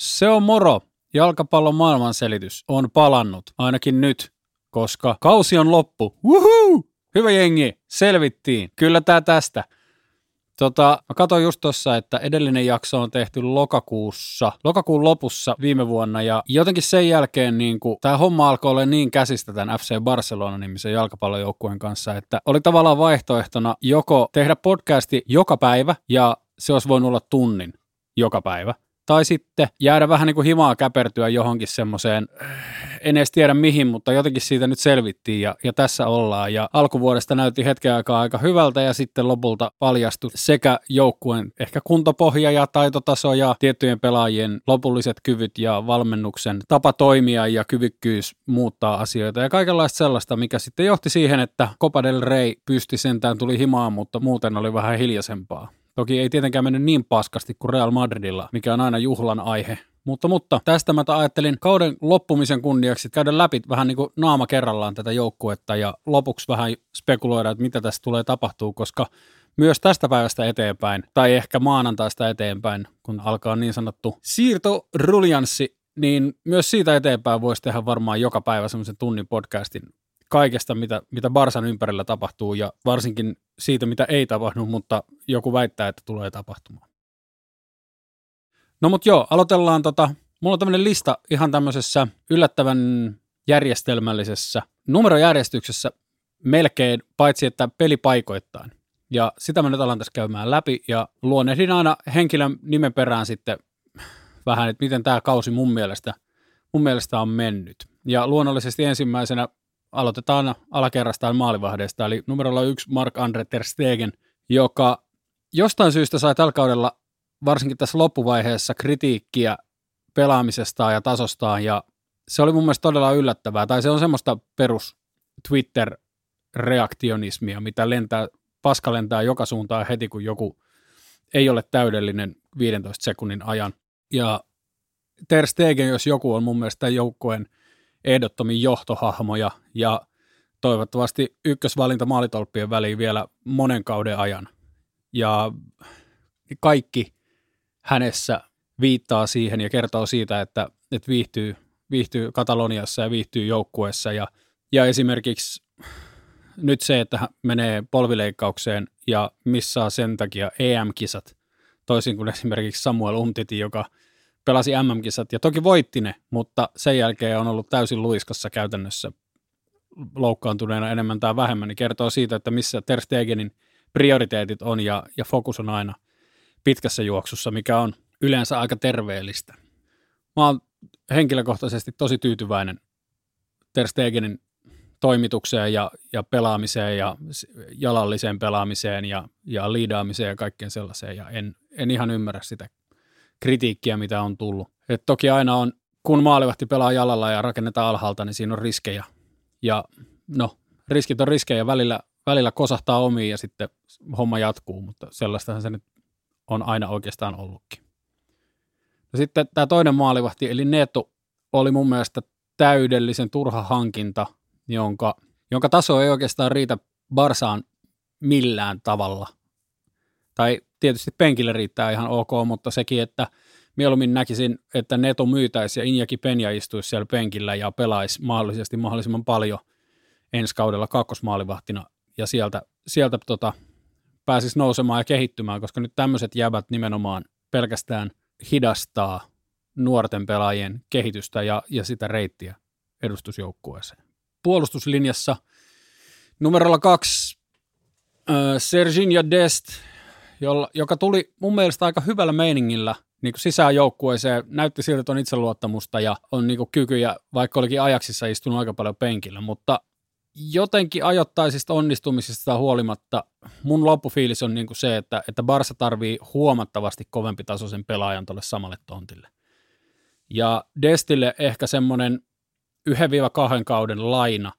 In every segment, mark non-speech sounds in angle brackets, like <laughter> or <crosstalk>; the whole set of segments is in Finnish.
Se on moro. Jalkapallon maailmanselitys on palannut, ainakin nyt, koska kausi on loppu. Woohoo! Hyvä jengi, selvittiin. Kyllä tää tästä. Tota, mä katsoin just tossa, että edellinen jakso on tehty lokakuussa, lokakuun lopussa viime vuonna ja jotenkin sen jälkeen niin tämä homma alkoi olla niin käsistä tämän FC Barcelona-nimisen jalkapallojoukkueen kanssa, että oli tavallaan vaihtoehtona joko tehdä podcasti joka päivä ja se olisi voinut olla tunnin joka päivä, tai sitten jäädä vähän niin kuin himaa käpertyä johonkin semmoiseen, en edes tiedä mihin, mutta jotenkin siitä nyt selvittiin ja, ja tässä ollaan. Ja alkuvuodesta näytti hetken aikaa aika hyvältä ja sitten lopulta paljastui sekä joukkueen ehkä kuntopohja ja taitotaso ja tiettyjen pelaajien lopulliset kyvyt ja valmennuksen tapa toimia ja kyvykkyys muuttaa asioita ja kaikenlaista sellaista, mikä sitten johti siihen, että Copa del Rey pysti sentään tuli himaan, mutta muuten oli vähän hiljaisempaa. Toki ei tietenkään mennyt niin paskasti kuin Real Madridilla, mikä on aina juhlan aihe. Mutta, mutta tästä mä ajattelin kauden loppumisen kunniaksi käydä läpi vähän niin kuin naama kerrallaan tätä joukkuetta ja lopuksi vähän spekuloida, että mitä tässä tulee tapahtuu, koska myös tästä päivästä eteenpäin, tai ehkä maanantaista eteenpäin, kun alkaa niin sanottu siirtoruljanssi, niin myös siitä eteenpäin voisi tehdä varmaan joka päivä semmoisen tunnin podcastin kaikesta, mitä, mitä Barsan ympärillä tapahtuu ja varsinkin siitä, mitä ei tapahdu, mutta joku väittää, että tulee tapahtumaan. No mutta joo, aloitellaan tota, mulla on tämmöinen lista ihan tämmöisessä yllättävän järjestelmällisessä numerojärjestyksessä melkein, paitsi että pelipaikoittain. Ja sitä mä nyt alan tässä käymään läpi ja luonnehdin aina henkilön nimen perään sitten vähän, että miten tämä kausi mun mielestä, mun mielestä on mennyt. Ja luonnollisesti ensimmäisenä aloitetaan alakerrastaan maalivahdeesta, eli numerolla yksi Mark-Andre Ter Stegen, joka jostain syystä sai tällä kaudella varsinkin tässä loppuvaiheessa kritiikkiä pelaamisestaan ja tasostaan, ja se oli mun mielestä todella yllättävää, tai se on semmoista perus Twitter-reaktionismia, mitä lentää, paska lentää joka suuntaan heti, kun joku ei ole täydellinen 15 sekunnin ajan. Ja Ter Stegen, jos joku on mun mielestä joukkueen – ehdottomin johtohahmoja ja toivottavasti ykkösvalinta maalitolppien väliin vielä monen kauden ajan. Ja kaikki hänessä viittaa siihen ja kertoo siitä, että, että viihtyy, viihtyy Kataloniassa ja viihtyy joukkueessa. Ja, ja esimerkiksi nyt se, että hän menee polvileikkaukseen ja missaa sen takia EM-kisat, toisin kuin esimerkiksi Samuel Umtiti, joka – pelasi MM-kisat ja toki voitti ne, mutta sen jälkeen on ollut täysin luiskassa käytännössä loukkaantuneena enemmän tai vähemmän, niin kertoo siitä, että missä Ter Stegenin prioriteetit on ja, ja fokus on aina pitkässä juoksussa, mikä on yleensä aika terveellistä. Mä oon henkilökohtaisesti tosi tyytyväinen Ter Stegenin toimitukseen ja, ja pelaamiseen ja jalalliseen pelaamiseen ja, ja liidaamiseen ja kaikkeen sellaiseen ja en, en ihan ymmärrä sitä kritiikkiä, mitä on tullut. Et toki aina on, kun maalivahti pelaa jalalla ja rakennetaan alhaalta, niin siinä on riskejä. Ja no, riskit on riskejä, välillä, välillä kosahtaa omiin ja sitten homma jatkuu, mutta sellaistahan se nyt on aina oikeastaan ollutkin. Ja sitten tämä toinen maalivahti, eli Neto, oli mun mielestä täydellisen turha hankinta, jonka, jonka taso ei oikeastaan riitä Barsaan millään tavalla. Tai tietysti penkille riittää ihan ok, mutta sekin, että mieluummin näkisin, että Neto myytäisi ja Injaki Penja istuisi siellä penkillä ja pelaisi mahdollisesti mahdollisimman paljon ensi kaudella kakkosmaalivahtina ja sieltä, sieltä tota, pääsisi nousemaan ja kehittymään, koska nyt tämmöiset jäbät nimenomaan pelkästään hidastaa nuorten pelaajien kehitystä ja, ja sitä reittiä edustusjoukkueeseen. Puolustuslinjassa numerolla kaksi äh, Serginja Dest jolla, joka tuli mun mielestä aika hyvällä meiningillä niin kuin sisään joukkueeseen. Näytti siltä, että on itseluottamusta ja on niin kuin kykyjä, vaikka olikin ajaksissa istunut aika paljon penkillä, mutta jotenkin ajoittaisista onnistumisista huolimatta mun loppufiilis on niin kuin se, että, että Barsa tarvii huomattavasti kovempi tasoisen pelaajan tuolle samalle tontille. Ja Destille ehkä semmoinen 1-2 kauden laina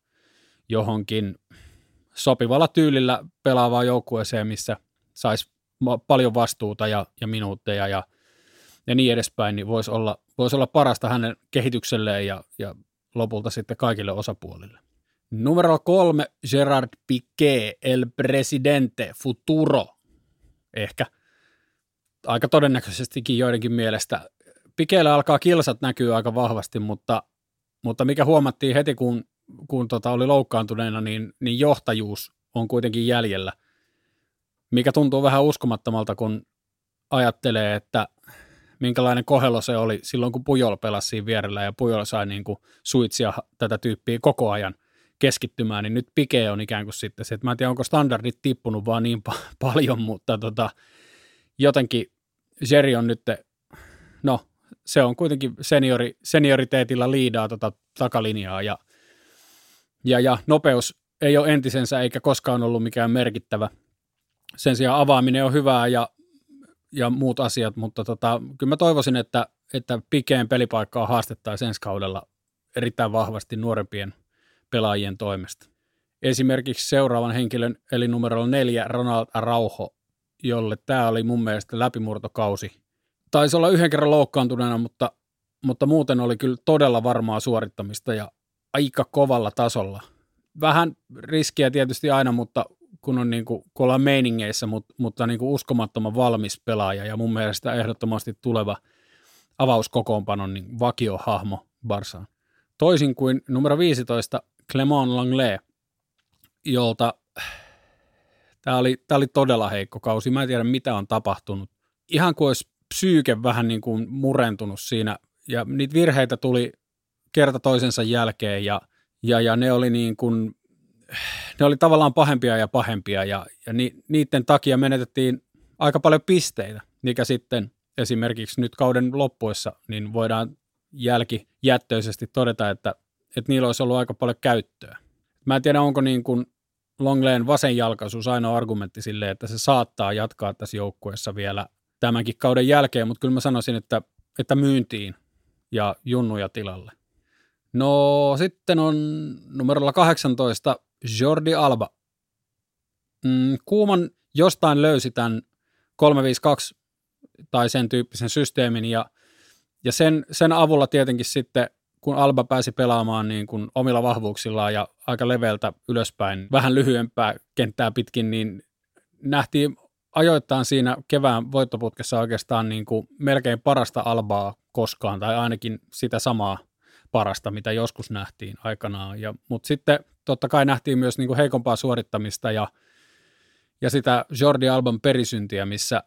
johonkin sopivalla tyylillä pelaavaan joukkueeseen, missä saisi paljon vastuuta ja, ja minuutteja ja, ja niin edespäin, niin voisi olla, voisi olla parasta hänen kehitykselleen ja, ja lopulta sitten kaikille osapuolille. Numero kolme, Gerard Piqué, El Presidente, Futuro. Ehkä aika todennäköisestikin joidenkin mielestä Pikeellä alkaa kilsat näkyy aika vahvasti, mutta, mutta mikä huomattiin heti, kun, kun tota oli loukkaantuneena, niin, niin johtajuus on kuitenkin jäljellä, mikä tuntuu vähän uskomattomalta, kun ajattelee, että minkälainen kohelo se oli silloin, kun Pujol pelasi siinä vierellä ja Pujol sai niin kuin suitsia tätä tyyppiä koko ajan keskittymään, niin nyt Pike on ikään kuin sitten se, että mä en tiedä, onko standardit tippunut vaan niin pa- <laughs> paljon, mutta tota, jotenkin Jerry on nyt, no se on kuitenkin seniori, senioriteetilla liidaa tota takalinjaa ja, ja, ja nopeus ei ole entisensä eikä koskaan ollut mikään merkittävä. Sen sijaan avaaminen on hyvää ja, ja muut asiat, mutta tota, kyllä mä toivoisin, että, että Pikeen pelipaikkaa haastettaisiin ensi kaudella erittäin vahvasti nuorempien pelaajien toimesta. Esimerkiksi seuraavan henkilön, eli numero neljä, Ronald Rauho, jolle tämä oli mun mielestä läpimurtokausi. Taisi olla yhden kerran loukkaantuneena, mutta, mutta muuten oli kyllä todella varmaa suorittamista ja aika kovalla tasolla. Vähän riskiä tietysti aina, mutta kun, on niin kuin, kun ollaan meiningeissä, mutta, mutta niin kuin uskomattoman valmis pelaaja ja mun mielestä ehdottomasti tuleva avauskokoonpanon niin vakiohahmo Barsaan. Toisin kuin numero 15 Clement Langlais, jolta tämä oli, tämä oli todella heikko kausi. Mä en tiedä, mitä on tapahtunut. Ihan kuin olisi psyyke vähän niin kuin murentunut siinä. Ja niitä virheitä tuli kerta toisensa jälkeen ja, ja, ja ne oli niin kuin, ne oli tavallaan pahempia ja pahempia ja, ja ni, niiden takia menetettiin aika paljon pisteitä, mikä sitten esimerkiksi nyt kauden loppuessa, niin voidaan jälkijättöisesti todeta, että, että niillä olisi ollut aika paljon käyttöä. Mä en tiedä, onko niin kuin Longleen vasenjalkaisuus ainoa argumentti sille, että se saattaa jatkaa tässä joukkueessa vielä tämänkin kauden jälkeen, mutta kyllä mä sanoisin, että, että myyntiin ja junnuja tilalle. No sitten on numerolla 18 Jordi Alba. Mm, Kuuman jostain löysi tämän 352 tai sen tyyppisen systeemin ja, ja sen, sen avulla tietenkin sitten kun Alba pääsi pelaamaan niin kuin omilla vahvuuksillaan ja aika leveltä ylöspäin, vähän lyhyempää kenttää pitkin, niin nähtiin ajoittain siinä kevään voittoputkessa oikeastaan niin kuin melkein parasta Albaa koskaan, tai ainakin sitä samaa parasta, mitä joskus nähtiin aikanaan. Ja, mutta sitten totta kai nähtiin myös niin kuin heikompaa suorittamista ja, ja sitä Jordi Alban perisyntiä, missä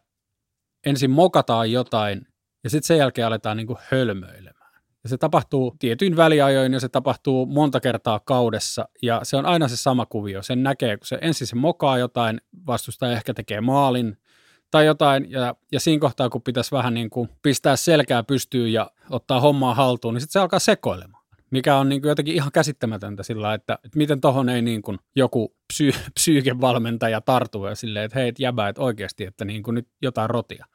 ensin mokataan jotain ja sitten sen jälkeen aletaan niin kuin hölmöilemään. Ja se tapahtuu tietyin väliajoin ja se tapahtuu monta kertaa kaudessa ja se on aina se sama kuvio. Sen näkee, kun se ensin se mokaa jotain, vastustaja ehkä tekee maalin tai jotain ja, ja siinä kohtaa, kun pitäisi vähän niin kuin pistää selkää pystyyn ja ottaa hommaa haltuun, niin sitten se alkaa sekoilemaan mikä on niin kuin jotenkin ihan käsittämätöntä sillä, että, että miten tohon ei niin kuin joku psy, <laughs> psyykevalmentaja tartu ja silleen, että hei, jäbä, että oikeasti, että niin kuin nyt jotain rotia.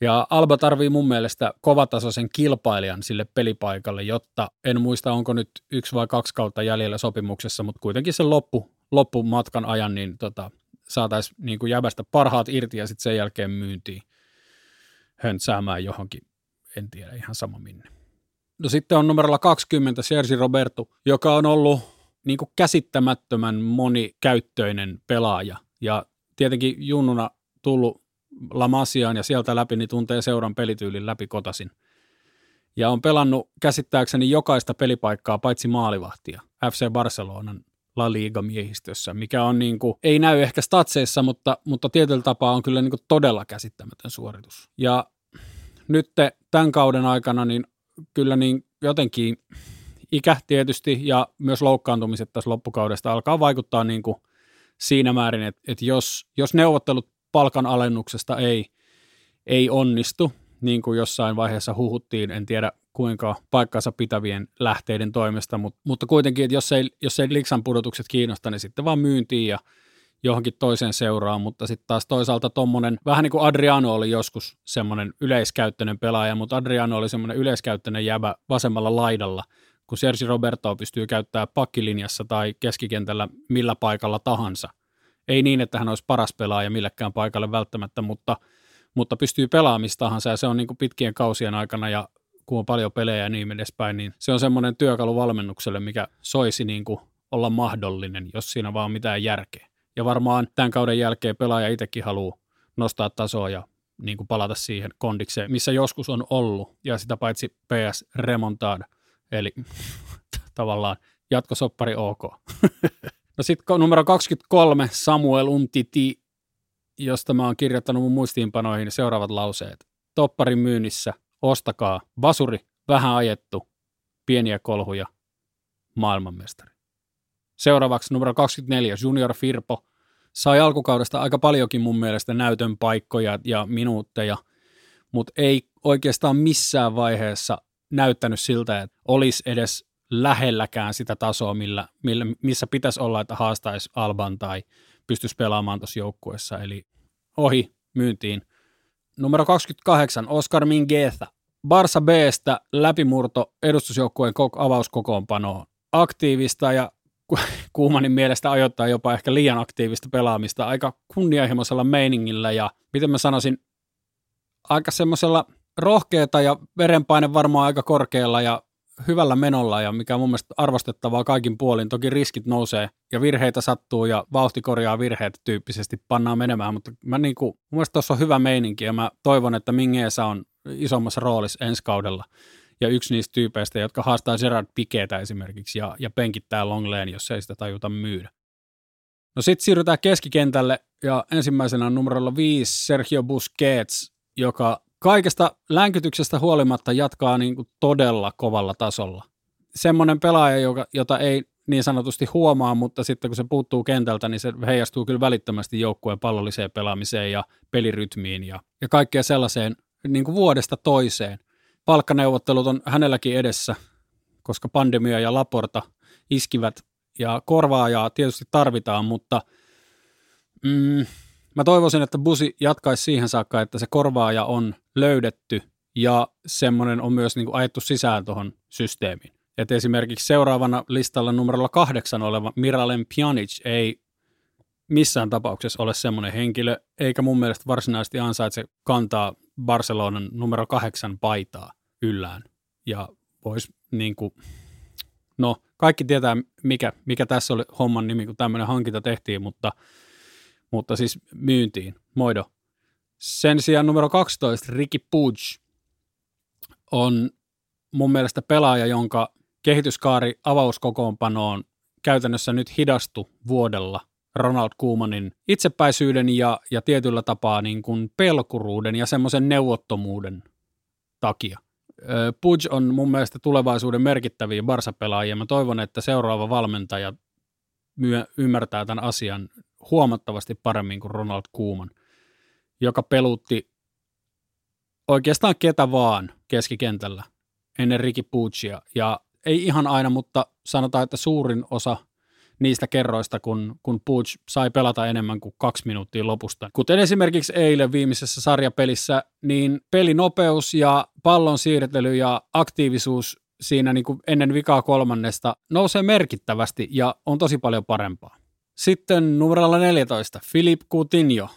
Ja Alba tarvii mun mielestä kovatasoisen kilpailijan sille pelipaikalle, jotta en muista onko nyt yksi vai kaksi kautta jäljellä sopimuksessa, mutta kuitenkin sen loppu, loppumatkan ajan niin tota, saataisiin niin kuin jäbästä parhaat irti ja sitten sen jälkeen myyntiin höntsäämään johonkin, en tiedä ihan sama minne. No sitten on numerolla 20 Sergi Roberto, joka on ollut niin kuin käsittämättömän monikäyttöinen pelaaja ja tietenkin junnuna tullut Lamasiaan ja sieltä läpi, niin tuntee seuran pelityylin läpi kotasin. Ja on pelannut käsittääkseni jokaista pelipaikkaa paitsi maalivahtia FC Barcelonan La Liga-miehistössä, mikä on niin kuin, ei näy ehkä statseissa, mutta, mutta tietyllä tapaa on kyllä niin kuin todella käsittämätön suoritus. Ja nyt tämän kauden aikana niin kyllä niin jotenkin ikä tietysti ja myös loukkaantumiset tässä loppukaudesta alkaa vaikuttaa niin kuin siinä määrin, että, että jos, jos neuvottelut palkanalennuksesta ei, ei onnistu, niin kuin jossain vaiheessa huhuttiin, en tiedä kuinka paikkansa pitävien lähteiden toimesta, mutta, mutta kuitenkin, että jos ei, jos ei liksan pudotukset kiinnosta, niin sitten vaan myyntiin ja johonkin toiseen seuraan, mutta sitten taas toisaalta tuommoinen, vähän niin kuin Adriano oli joskus semmoinen yleiskäyttöinen pelaaja, mutta Adriano oli semmoinen yleiskäyttöinen jäbä vasemmalla laidalla, kun Sergi Roberto pystyy käyttämään pakkilinjassa tai keskikentällä millä paikalla tahansa – ei niin, että hän olisi paras pelaaja millekään paikalle välttämättä, mutta, mutta pystyy pelaamistahansa ja se on niin kuin pitkien kausien aikana ja kun on paljon pelejä ja niin edespäin, niin se on semmoinen työkalu valmennukselle, mikä soisi niin kuin olla mahdollinen, jos siinä vaan mitään järkeä. Ja varmaan tämän kauden jälkeen pelaaja itsekin haluaa nostaa tasoa ja niin kuin palata siihen kondikseen, missä joskus on ollut, ja sitä paitsi PS Remontada, eli <laughs> tavallaan jatkosoppari OK. <laughs> no sitten numero 23, Samuel Untiti, josta mä oon kirjoittanut mun muistiinpanoihin seuraavat lauseet. Topparin myynnissä, ostakaa, basuri, vähän ajettu, pieniä kolhuja, maailmanmestari. Seuraavaksi numero 24, Junior Firpo, sai alkukaudesta aika paljonkin mun mielestä näytön paikkoja ja minuutteja, mutta ei oikeastaan missään vaiheessa näyttänyt siltä, että olisi edes lähelläkään sitä tasoa, millä, millä, missä pitäisi olla, että haastaisi Alban tai pystyisi pelaamaan tuossa joukkueessa. Eli ohi myyntiin. Numero 28, Oscar Mingueza. Barsa Bstä läpimurto edustusjoukkueen avauskokoonpanoon. Aktiivista ja <laughs> Kuumanin mielestä ajoittaa jopa ehkä liian aktiivista pelaamista aika kunnianhimoisella meiningillä ja miten mä sanoisin, aika semmoisella rohkeata ja verenpaine varmaan aika korkealla ja hyvällä menolla ja mikä on mun mielestä arvostettavaa kaikin puolin. Toki riskit nousee ja virheitä sattuu ja vauhti korjaa virheet tyyppisesti pannaan menemään, mutta mä niin kuin, mun mielestä tuossa on hyvä meininki ja mä toivon, että Mingeesa on isommassa roolissa ensi kaudella ja yksi niistä tyypeistä, jotka haastaa Gerard Piketä esimerkiksi ja, ja penkittää Longleen, jos ei sitä tajuta myydä. No sitten siirrytään keskikentälle ja ensimmäisenä on numerolla 5 Sergio Busquets, joka kaikesta länkytyksestä huolimatta jatkaa niin kuin todella kovalla tasolla. Semmoinen pelaaja, joka, jota ei niin sanotusti huomaa, mutta sitten kun se puuttuu kentältä, niin se heijastuu kyllä välittömästi joukkueen pallolliseen pelaamiseen ja pelirytmiin ja, ja kaikkea sellaiseen niin kuin vuodesta toiseen – palkkaneuvottelut on hänelläkin edessä, koska pandemia ja Laporta iskivät ja korvaajaa tietysti tarvitaan, mutta mm, mä toivoisin, että Busi jatkaisi siihen saakka, että se korvaaja on löydetty ja semmoinen on myös niin kuin ajettu sisään tuohon systeemiin. Et esimerkiksi seuraavana listalla numerolla kahdeksan oleva Miralem Pjanic ei missään tapauksessa ole semmoinen henkilö, eikä mun mielestä varsinaisesti ansaitse kantaa Barcelonan numero kahdeksan paitaa yllään. Ja voisi niin kuin, no kaikki tietää mikä, mikä tässä oli homman nimi, kun tämmöinen hankinta tehtiin, mutta, mutta siis myyntiin, moido. Sen sijaan numero 12, Ricky Puig, on mun mielestä pelaaja, jonka kehityskaari avauskokoonpanoon käytännössä nyt hidastu vuodella Ronald Koemanin itsepäisyyden ja, ja tietyllä tapaa niin kuin pelkuruuden ja semmoisen neuvottomuuden takia. Pudge on mun mielestä tulevaisuuden merkittäviä Barsa-pelaajia. Mä toivon, että seuraava valmentaja myö, ymmärtää tämän asian huomattavasti paremmin kuin Ronald Koeman, joka pelutti oikeastaan ketä vaan keskikentällä ennen Ricky Puccia. Ja ei ihan aina, mutta sanotaan, että suurin osa – niistä kerroista, kun, kun Pooch sai pelata enemmän kuin kaksi minuuttia lopusta. Kuten esimerkiksi eilen viimeisessä sarjapelissä, niin pelinopeus ja pallon siirtely ja aktiivisuus siinä niin kuin ennen vikaa kolmannesta nousee merkittävästi ja on tosi paljon parempaa. Sitten numerolla 14, Philip Coutinho,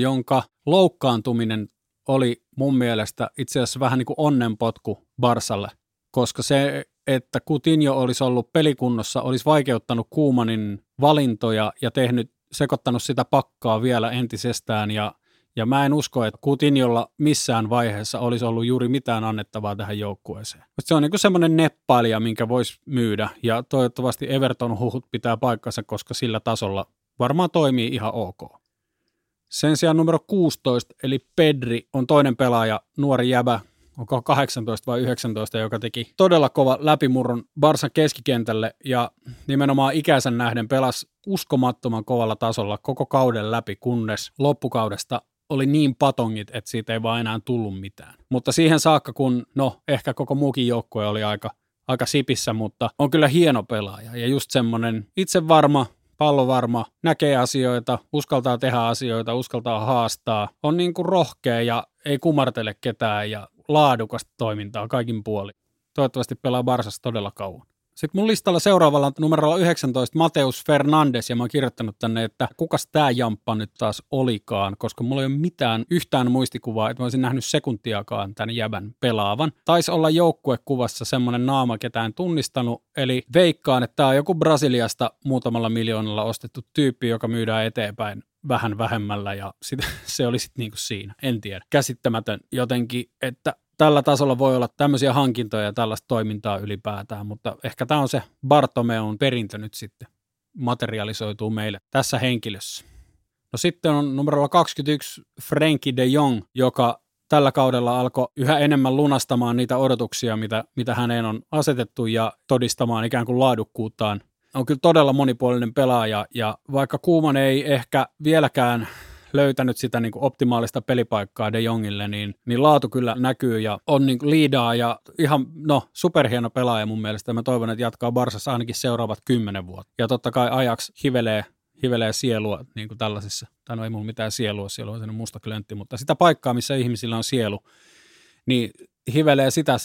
jonka loukkaantuminen oli mun mielestä itse asiassa vähän niin kuin onnenpotku Barsalle, koska se että Coutinho olisi ollut pelikunnossa, olisi vaikeuttanut Kuumanin valintoja ja tehnyt, sekoittanut sitä pakkaa vielä entisestään ja ja mä en usko, että Coutinholla missään vaiheessa olisi ollut juuri mitään annettavaa tähän joukkueeseen. Se on niin semmoinen neppailija, minkä voisi myydä, ja toivottavasti Everton huhut pitää paikkansa, koska sillä tasolla varmaan toimii ihan ok. Sen sijaan numero 16, eli Pedri, on toinen pelaaja, nuori jäbä, onko 18 vai 19, joka teki todella kova läpimurron Barsan keskikentälle ja nimenomaan ikänsä nähden pelasi uskomattoman kovalla tasolla koko kauden läpi, kunnes loppukaudesta oli niin patongit, että siitä ei vaan enää tullut mitään. Mutta siihen saakka, kun no ehkä koko muukin joukkue oli aika, aika sipissä, mutta on kyllä hieno pelaaja ja just semmoinen itsevarma, pallovarma, näkee asioita, uskaltaa tehdä asioita, uskaltaa haastaa, on niin kuin rohkea ja ei kumartele ketään ja laadukasta toimintaa kaikin puolin. Toivottavasti pelaa Barsas todella kauan. Sitten mun listalla seuraavalla on numerolla 19 Mateus Fernandes ja mä oon kirjoittanut tänne, että kukas tää jamppa nyt taas olikaan, koska mulla ei ole mitään yhtään muistikuvaa, että mä olisin nähnyt sekuntiakaan tämän jäbän pelaavan. Taisi olla joukkuekuvassa semmoinen naama ketään tunnistanut, eli veikkaan, että tämä on joku Brasiliasta muutamalla miljoonalla ostettu tyyppi, joka myydään eteenpäin vähän vähemmällä ja sit, <laughs> se oli sitten niinku siinä. En tiedä. Käsittämätön jotenkin, että tällä tasolla voi olla tämmöisiä hankintoja ja tällaista toimintaa ylipäätään, mutta ehkä tämä on se Bartomeon perintö nyt sitten materialisoituu meille tässä henkilössä. No sitten on numerolla 21 Frankie de Jong, joka tällä kaudella alkoi yhä enemmän lunastamaan niitä odotuksia, mitä, mitä häneen on asetettu ja todistamaan ikään kuin laadukkuuttaan. On kyllä todella monipuolinen pelaaja ja vaikka Kuuman ei ehkä vieläkään löytänyt sitä niin kuin optimaalista pelipaikkaa De Jongille, niin, niin laatu kyllä näkyy ja on niin kuin liidaa ja ihan no, superhieno pelaaja mun mielestä. Mä toivon, että jatkaa Barsassa ainakin seuraavat kymmenen vuotta. Ja totta kai ajaksi hivelee hivelee sielua niin kuin tällaisissa, tai no ei mulla mitään sielua, siellä on musta klöntti, mutta sitä paikkaa, missä ihmisillä on sielu, niin hivelee sitä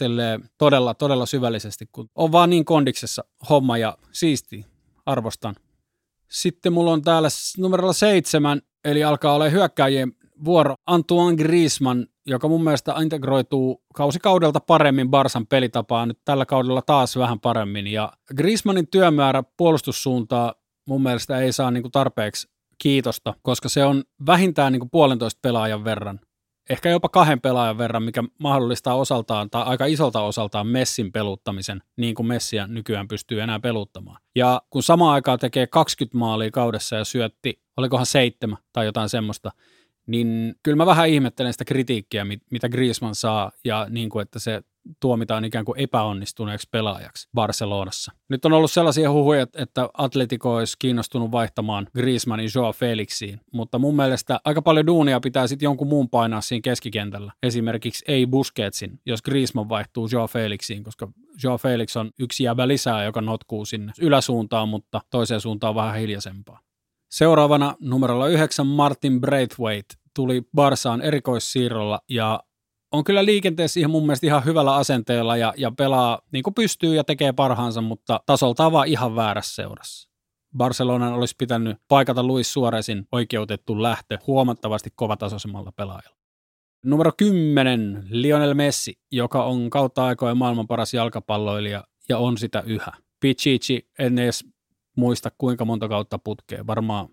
todella, todella syvällisesti, kun on vaan niin kondiksessa homma ja siisti, arvostan. Sitten mulla on täällä numerolla seitsemän, eli alkaa olla hyökkääjien vuoro Antoine Griezmann, joka mun mielestä integroituu kausikaudelta paremmin Barsan pelitapaan, nyt tällä kaudella taas vähän paremmin. Ja Griezmannin työmäärä puolustussuuntaa mun mielestä ei saa niin kuin tarpeeksi kiitosta, koska se on vähintään niin kuin puolentoista pelaajan verran, ehkä jopa kahden pelaajan verran, mikä mahdollistaa osaltaan tai aika isolta osaltaan Messin peluttamisen, niin kuin Messiä nykyään pystyy enää peluttamaan. Ja kun samaan aikaan tekee 20 maalia kaudessa ja syötti, olikohan seitsemän tai jotain semmoista, niin kyllä mä vähän ihmettelen sitä kritiikkiä, mitä Griezmann saa, ja niin kuin, että se tuomitaan ikään kuin epäonnistuneeksi pelaajaksi Barcelonassa. Nyt on ollut sellaisia huhuja, että Atletico olisi kiinnostunut vaihtamaan Griezmannin Joao Felixiin, mutta mun mielestä aika paljon duunia pitää sitten jonkun muun painaa siinä keskikentällä. Esimerkiksi ei Busquetsin, jos Griezmann vaihtuu Joao Felixiin, koska Joao Felix on yksi jäbä lisää, joka notkuu sinne yläsuuntaan, mutta toiseen suuntaan vähän hiljaisempaa. Seuraavana numerolla 9 Martin Braithwaite tuli Barsaan erikoissiirrolla ja on kyllä liikenteessä ihan mun mielestä ihan hyvällä asenteella ja, ja pelaa niin kuin pystyy ja tekee parhaansa, mutta tasolta vaan ihan väärässä seurassa. Barcelonan olisi pitänyt paikata Luis Suarezin oikeutettu lähtö huomattavasti kovatasoisemmalla pelaajalla. Numero 10, Lionel Messi, joka on kautta aikojen maailman paras jalkapalloilija ja on sitä yhä. Pichichi, en edes muista kuinka monta kautta putkeen, varmaan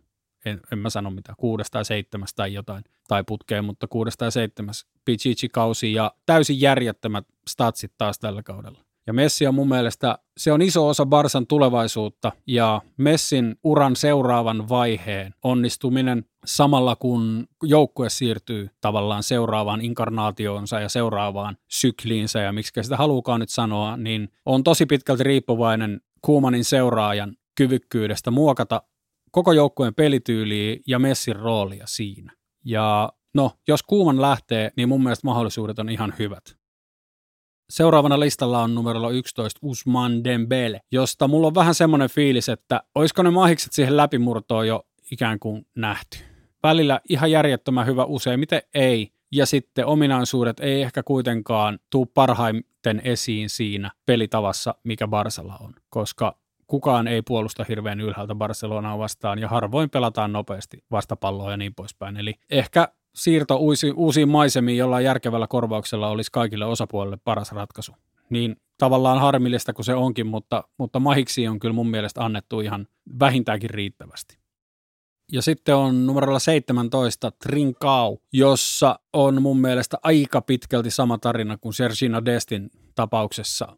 en, en mä sano mitä, kuudesta tai seitsemästä tai jotain, tai putkeen, mutta kuudesta tai seitsemäs Pichichi-kausi ja täysin järjettömät statsit taas tällä kaudella. Ja Messi on mun mielestä, se on iso osa Barsan tulevaisuutta ja Messin uran seuraavan vaiheen onnistuminen samalla kun joukkue siirtyy tavallaan seuraavaan inkarnaatioonsa ja seuraavaan sykliinsä ja miksi sitä haluukaan nyt sanoa, niin on tosi pitkälti riippuvainen Kuumanin seuraajan kyvykkyydestä muokata koko joukkueen pelityyliä ja Messin roolia siinä. Ja no, jos Kuuman lähtee, niin mun mielestä mahdollisuudet on ihan hyvät. Seuraavana listalla on numero 11 Usman Dembele, josta mulla on vähän semmoinen fiilis, että olisiko ne mahikset siihen läpimurtoon jo ikään kuin nähty. Välillä ihan järjettömän hyvä, useimmiten ei. Ja sitten ominaisuudet ei ehkä kuitenkaan tuu parhaiten esiin siinä pelitavassa, mikä Barsalla on, koska kukaan ei puolusta hirveän ylhäältä Barcelonaa vastaan ja harvoin pelataan nopeasti vastapalloa ja niin poispäin. Eli ehkä siirto uusi, uusiin maisemiin jollain järkevällä korvauksella olisi kaikille osapuolille paras ratkaisu. Niin tavallaan harmillista kuin se onkin, mutta, mutta mahiksi on kyllä mun mielestä annettu ihan vähintäänkin riittävästi. Ja sitten on numerolla 17 Trincao, jossa on mun mielestä aika pitkälti sama tarina kuin Sergina Destin tapauksessa.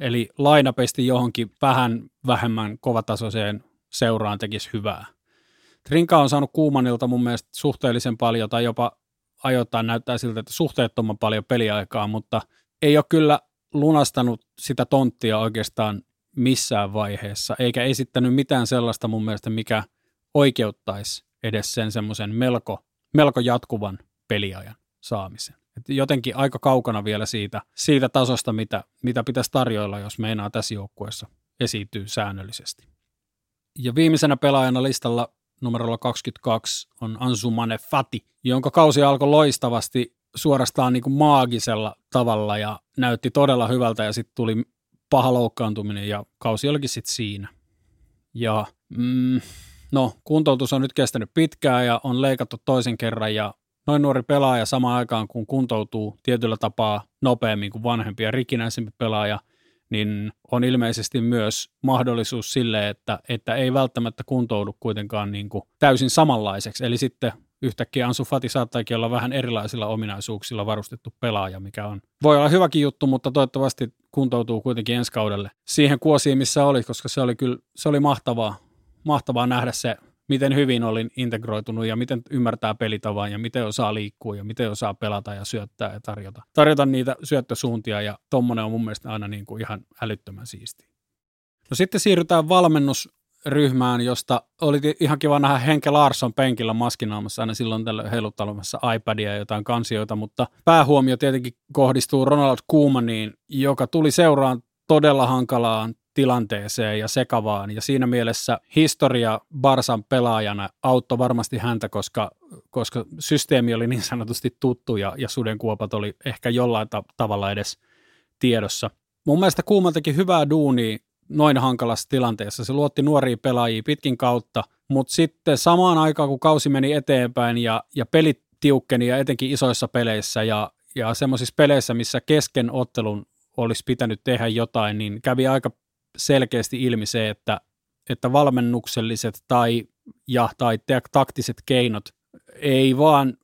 Eli lainapesti johonkin vähän vähemmän kovatasoiseen seuraan tekisi hyvää. Trinka on saanut Kuumanilta mun mielestä suhteellisen paljon tai jopa ajoittain näyttää siltä, että suhteettoman paljon peliaikaa, mutta ei ole kyllä lunastanut sitä tonttia oikeastaan missään vaiheessa, eikä esittänyt mitään sellaista mun mielestä, mikä oikeuttaisi edes sen semmoisen melko, melko jatkuvan peliajan saamisen. Et jotenkin aika kaukana vielä siitä, siitä tasosta, mitä, mitä pitäisi tarjoilla, jos meinaa tässä joukkueessa esiintyy säännöllisesti. Ja viimeisenä pelaajana listalla numerolla 22 on Ansumane Fati, jonka kausi alkoi loistavasti suorastaan niin kuin maagisella tavalla ja näytti todella hyvältä ja sitten tuli paha loukkaantuminen ja kausi olikin sitten siinä. Ja mm, no, kuntoutus on nyt kestänyt pitkään ja on leikattu toisen kerran ja noin nuori pelaaja samaan aikaan, kun kuntoutuu tietyllä tapaa nopeammin kuin vanhempi ja rikinäisempi pelaaja, niin on ilmeisesti myös mahdollisuus sille, että, että ei välttämättä kuntoudu kuitenkaan niin kuin täysin samanlaiseksi. Eli sitten yhtäkkiä Ansu Fati saattaakin olla vähän erilaisilla ominaisuuksilla varustettu pelaaja, mikä on, voi olla hyväkin juttu, mutta toivottavasti kuntoutuu kuitenkin ensi kaudelle siihen kuosiin, missä oli, koska se oli kyllä, se oli mahtavaa, mahtavaa nähdä se, miten hyvin olin integroitunut ja miten ymmärtää pelitavan ja miten osaa liikkua ja miten osaa pelata ja syöttää ja tarjota, tarjota niitä syöttösuuntia ja tommonen on mun mielestä aina niin kuin ihan älyttömän siisti. No sitten siirrytään valmennus ryhmään, josta oli ihan kiva nähdä Henke Larsson penkillä maskinaamassa aina silloin tällä heiluttelemassa iPadia ja jotain kansioita, mutta päähuomio tietenkin kohdistuu Ronald Koemaniin, joka tuli seuraan todella hankalaan tilanteeseen ja sekavaan. Ja siinä mielessä historia Barsan pelaajana auttoi varmasti häntä, koska, koska systeemi oli niin sanotusti tuttu ja, ja sudenkuopat oli ehkä jollain ta- tavalla edes tiedossa. Mun mielestä Kuuma teki hyvää duunia noin hankalassa tilanteessa. Se luotti nuoria pelaajia pitkin kautta, mutta sitten samaan aikaan, kun kausi meni eteenpäin ja, ja pelit tiukkeni ja etenkin isoissa peleissä ja, ja semmoisissa peleissä, missä kesken ottelun olisi pitänyt tehdä jotain, niin kävi aika selkeästi ilmi se, että, että valmennukselliset tai, ja, tai taktiset keinot ei vaan,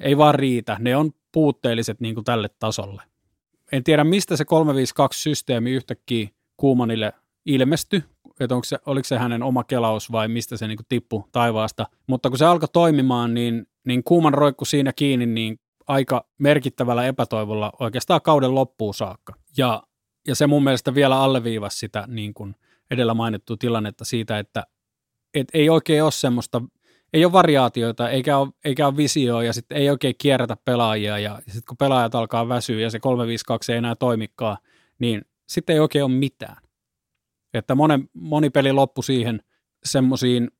ei vaan riitä. Ne on puutteelliset niin kuin tälle tasolle. En tiedä, mistä se 352-systeemi yhtäkkiä Kuumanille ilmestyi, että onko se, oliko se hänen oma kelaus vai mistä se niin kuin tippui taivaasta. Mutta kun se alkoi toimimaan, niin, niin Kuuman roikku siinä kiinni niin aika merkittävällä epätoivolla oikeastaan kauden loppuun saakka. Ja, ja se mun mielestä vielä alleviivasi sitä niin kuin edellä mainittua tilannetta siitä, että et ei oikein ole semmoista, ei ole variaatioita eikä ole, eikä ole visioa ja sitten ei oikein kierrätä pelaajia ja sitten kun pelaajat alkaa väsyä ja se 352 ei enää toimikaan, niin sitten ei oikein ole mitään. Että monen, moni peli loppu siihen semmoisiin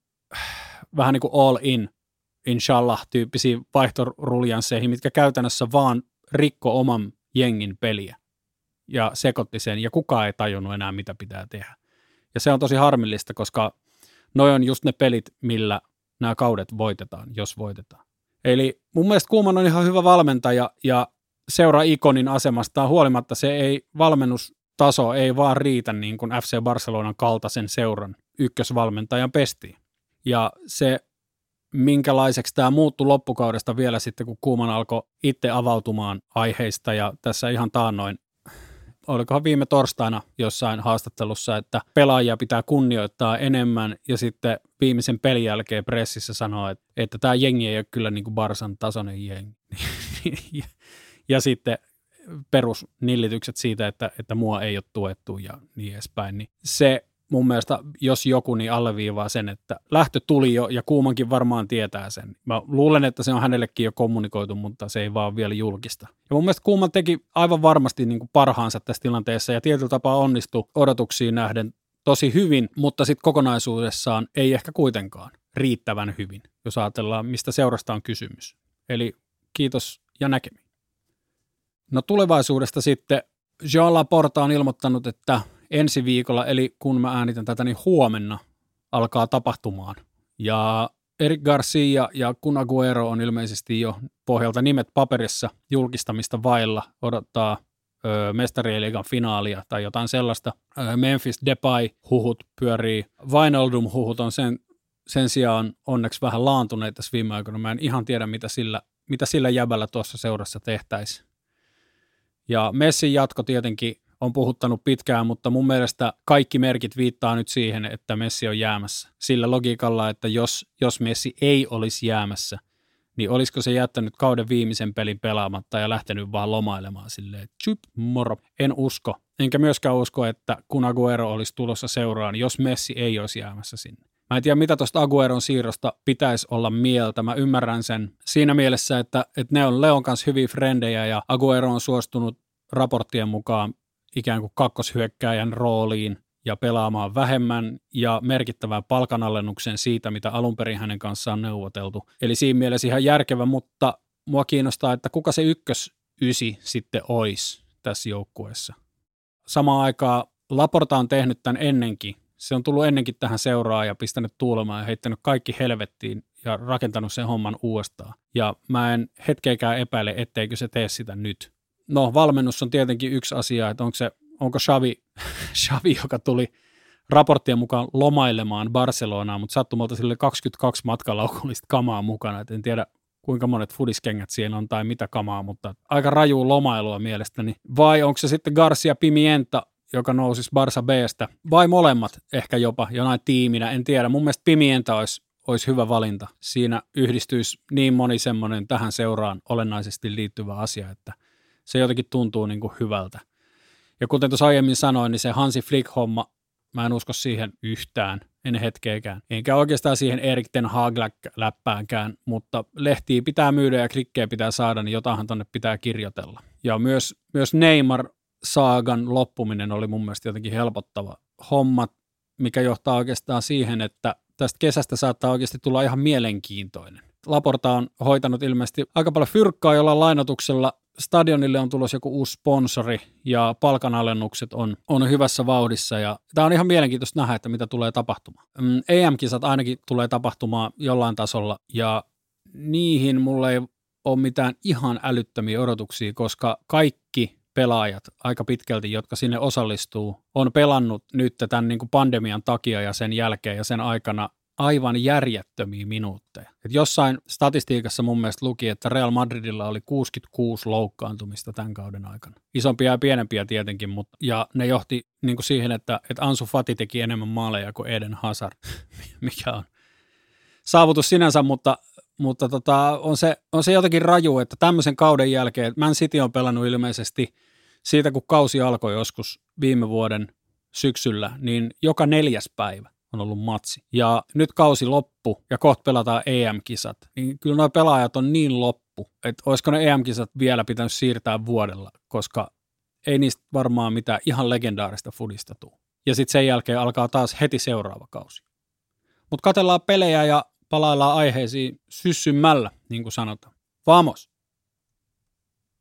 vähän niin kuin all in, inshallah-tyyppisiin vaihtoruljansseihin, mitkä käytännössä vaan rikko oman jengin peliä ja sekoitti sen, ja kukaan ei tajunnut enää, mitä pitää tehdä. Ja se on tosi harmillista, koska noi on just ne pelit, millä nämä kaudet voitetaan, jos voitetaan. Eli mun mielestä Kuuman on ihan hyvä valmentaja, ja seura ikonin asemasta huolimatta se ei valmennus taso ei vaan riitä niin kuin FC Barcelonan kaltaisen seuran ykkösvalmentajan pestiin. Ja se, minkälaiseksi tämä muuttui loppukaudesta vielä sitten, kun Kuuman alkoi itse avautumaan aiheista ja tässä ihan taannoin olikohan viime torstaina jossain haastattelussa, että pelaajia pitää kunnioittaa enemmän ja sitten viimeisen pelin jälkeen pressissä sanoa, että, että tämä jengi ei ole kyllä niin kuin Barsan tasoinen jengi. <laughs> ja sitten perusnillitykset siitä, että, että mua ei ole tuettu ja niin edespäin, niin se mun mielestä, jos joku, niin alleviivaa sen, että lähtö tuli jo ja Kuumankin varmaan tietää sen. Mä luulen, että se on hänellekin jo kommunikoitu, mutta se ei vaan vielä julkista. Ja mun mielestä Kuuman teki aivan varmasti niin kuin parhaansa tässä tilanteessa ja tietyllä tapaa onnistui odotuksiin nähden tosi hyvin, mutta sitten kokonaisuudessaan ei ehkä kuitenkaan riittävän hyvin, jos ajatellaan, mistä seurasta on kysymys. Eli kiitos ja näkemiin. No tulevaisuudesta sitten Jean Laporta on ilmoittanut, että ensi viikolla, eli kun mä äänitän tätä, niin huomenna alkaa tapahtumaan. Ja Eric Garcia ja Kun Aguero on ilmeisesti jo pohjalta nimet paperissa julkistamista vailla odottaa mestariliigan finaalia tai jotain sellaista. Memphis Depay-huhut pyörii. Wijnaldum-huhut on sen, sen sijaan onneksi vähän laantuneet tässä viime aikoina. Mä en ihan tiedä, mitä sillä, mitä sillä jäbällä tuossa seurassa tehtäisiin. Ja Messin jatko tietenkin on puhuttanut pitkään, mutta mun mielestä kaikki merkit viittaa nyt siihen, että Messi on jäämässä. Sillä logiikalla, että jos, jos Messi ei olisi jäämässä, niin olisiko se jättänyt kauden viimeisen pelin pelaamatta ja lähtenyt vaan lomailemaan silleen, tsyp, moro. En usko. Enkä myöskään usko, että kun Aguero olisi tulossa seuraan, jos Messi ei olisi jäämässä sinne. Mä en tiedä, mitä tuosta Agueron siirrosta pitäisi olla mieltä. Mä ymmärrän sen siinä mielessä, että, että ne on Leon kanssa hyviä frendejä ja Aguero on suostunut raporttien mukaan ikään kuin kakkoshyökkääjän rooliin ja pelaamaan vähemmän ja merkittävän palkanalennuksen siitä, mitä alun perin hänen kanssaan on neuvoteltu. Eli siinä mielessä ihan järkevä, mutta mua kiinnostaa, että kuka se ykkösysi sitten olisi tässä joukkueessa. Samaan aikaan Laporta on tehnyt tämän ennenkin se on tullut ennenkin tähän seuraa ja pistänyt tuulemaan ja heittänyt kaikki helvettiin ja rakentanut sen homman uudestaan. Ja mä en hetkeäkään epäile, etteikö se tee sitä nyt. No, valmennus on tietenkin yksi asia, että onko se, onko Xavi, <laughs> Xavi, joka tuli raporttien mukaan lomailemaan Barcelonaa, mutta sattumalta sille 22 matkalaukullista kamaa mukana, et en tiedä kuinka monet fudiskengät siellä on tai mitä kamaa, mutta aika raju lomailua mielestäni. Vai onko se sitten Garcia Pimienta, joka nousisi Barsa Bstä, vai molemmat ehkä jopa jonain tiiminä, en tiedä. Mun mielestä Pimienta olisi, olisi hyvä valinta. Siinä yhdistyisi niin moni semmoinen tähän seuraan olennaisesti liittyvä asia, että se jotenkin tuntuu niin kuin hyvältä. Ja kuten tuossa aiemmin sanoin, niin se Hansi Flick-homma, mä en usko siihen yhtään, en hetkeäkään. Enkä oikeastaan siihen Erik Ten Hag-läppäänkään, mutta lehtiä pitää myydä ja klikkejä pitää saada, niin jotainhan tonne pitää kirjoitella. Ja myös, myös Neymar saagan loppuminen oli mun mielestä jotenkin helpottava homma, mikä johtaa oikeastaan siihen, että tästä kesästä saattaa oikeasti tulla ihan mielenkiintoinen. Laporta on hoitanut ilmeisesti aika paljon fyrkkaa jolla lainatuksella. Stadionille on tulossa joku uusi sponsori ja palkanalennukset on, on hyvässä vauhdissa. Ja tämä on ihan mielenkiintoista nähdä, että mitä tulee tapahtumaan. Mm, EM-kisat ainakin tulee tapahtumaan jollain tasolla ja niihin mulle ei ole mitään ihan älyttömiä odotuksia, koska kaikki pelaajat aika pitkälti, jotka sinne osallistuu, on pelannut nyt tämän niin kuin pandemian takia ja sen jälkeen ja sen aikana aivan järjettömiä minuutteja. Et jossain statistiikassa mun mielestä luki, että Real Madridilla oli 66 loukkaantumista tämän kauden aikana. Isompia ja pienempiä tietenkin, mutta, ja ne johti niin kuin siihen, että, että Ansu Fati teki enemmän maaleja kuin Eden Hazard, <laughs> mikä on saavutus sinänsä, mutta, mutta tota, on, se, on se jotenkin raju, että tämmöisen kauden jälkeen, Man City on pelannut ilmeisesti siitä, kun kausi alkoi joskus viime vuoden syksyllä, niin joka neljäs päivä on ollut matsi. Ja nyt kausi loppu ja kohta pelataan EM-kisat, niin kyllä nuo pelaajat on niin loppu, että olisiko ne EM-kisat vielä pitänyt siirtää vuodella, koska ei niistä varmaan mitään ihan legendaarista fudista tule. Ja sitten sen jälkeen alkaa taas heti seuraava kausi. Mutta katellaan pelejä ja palaillaan aiheisiin syssymällä, niin kuin sanotaan. Vamos!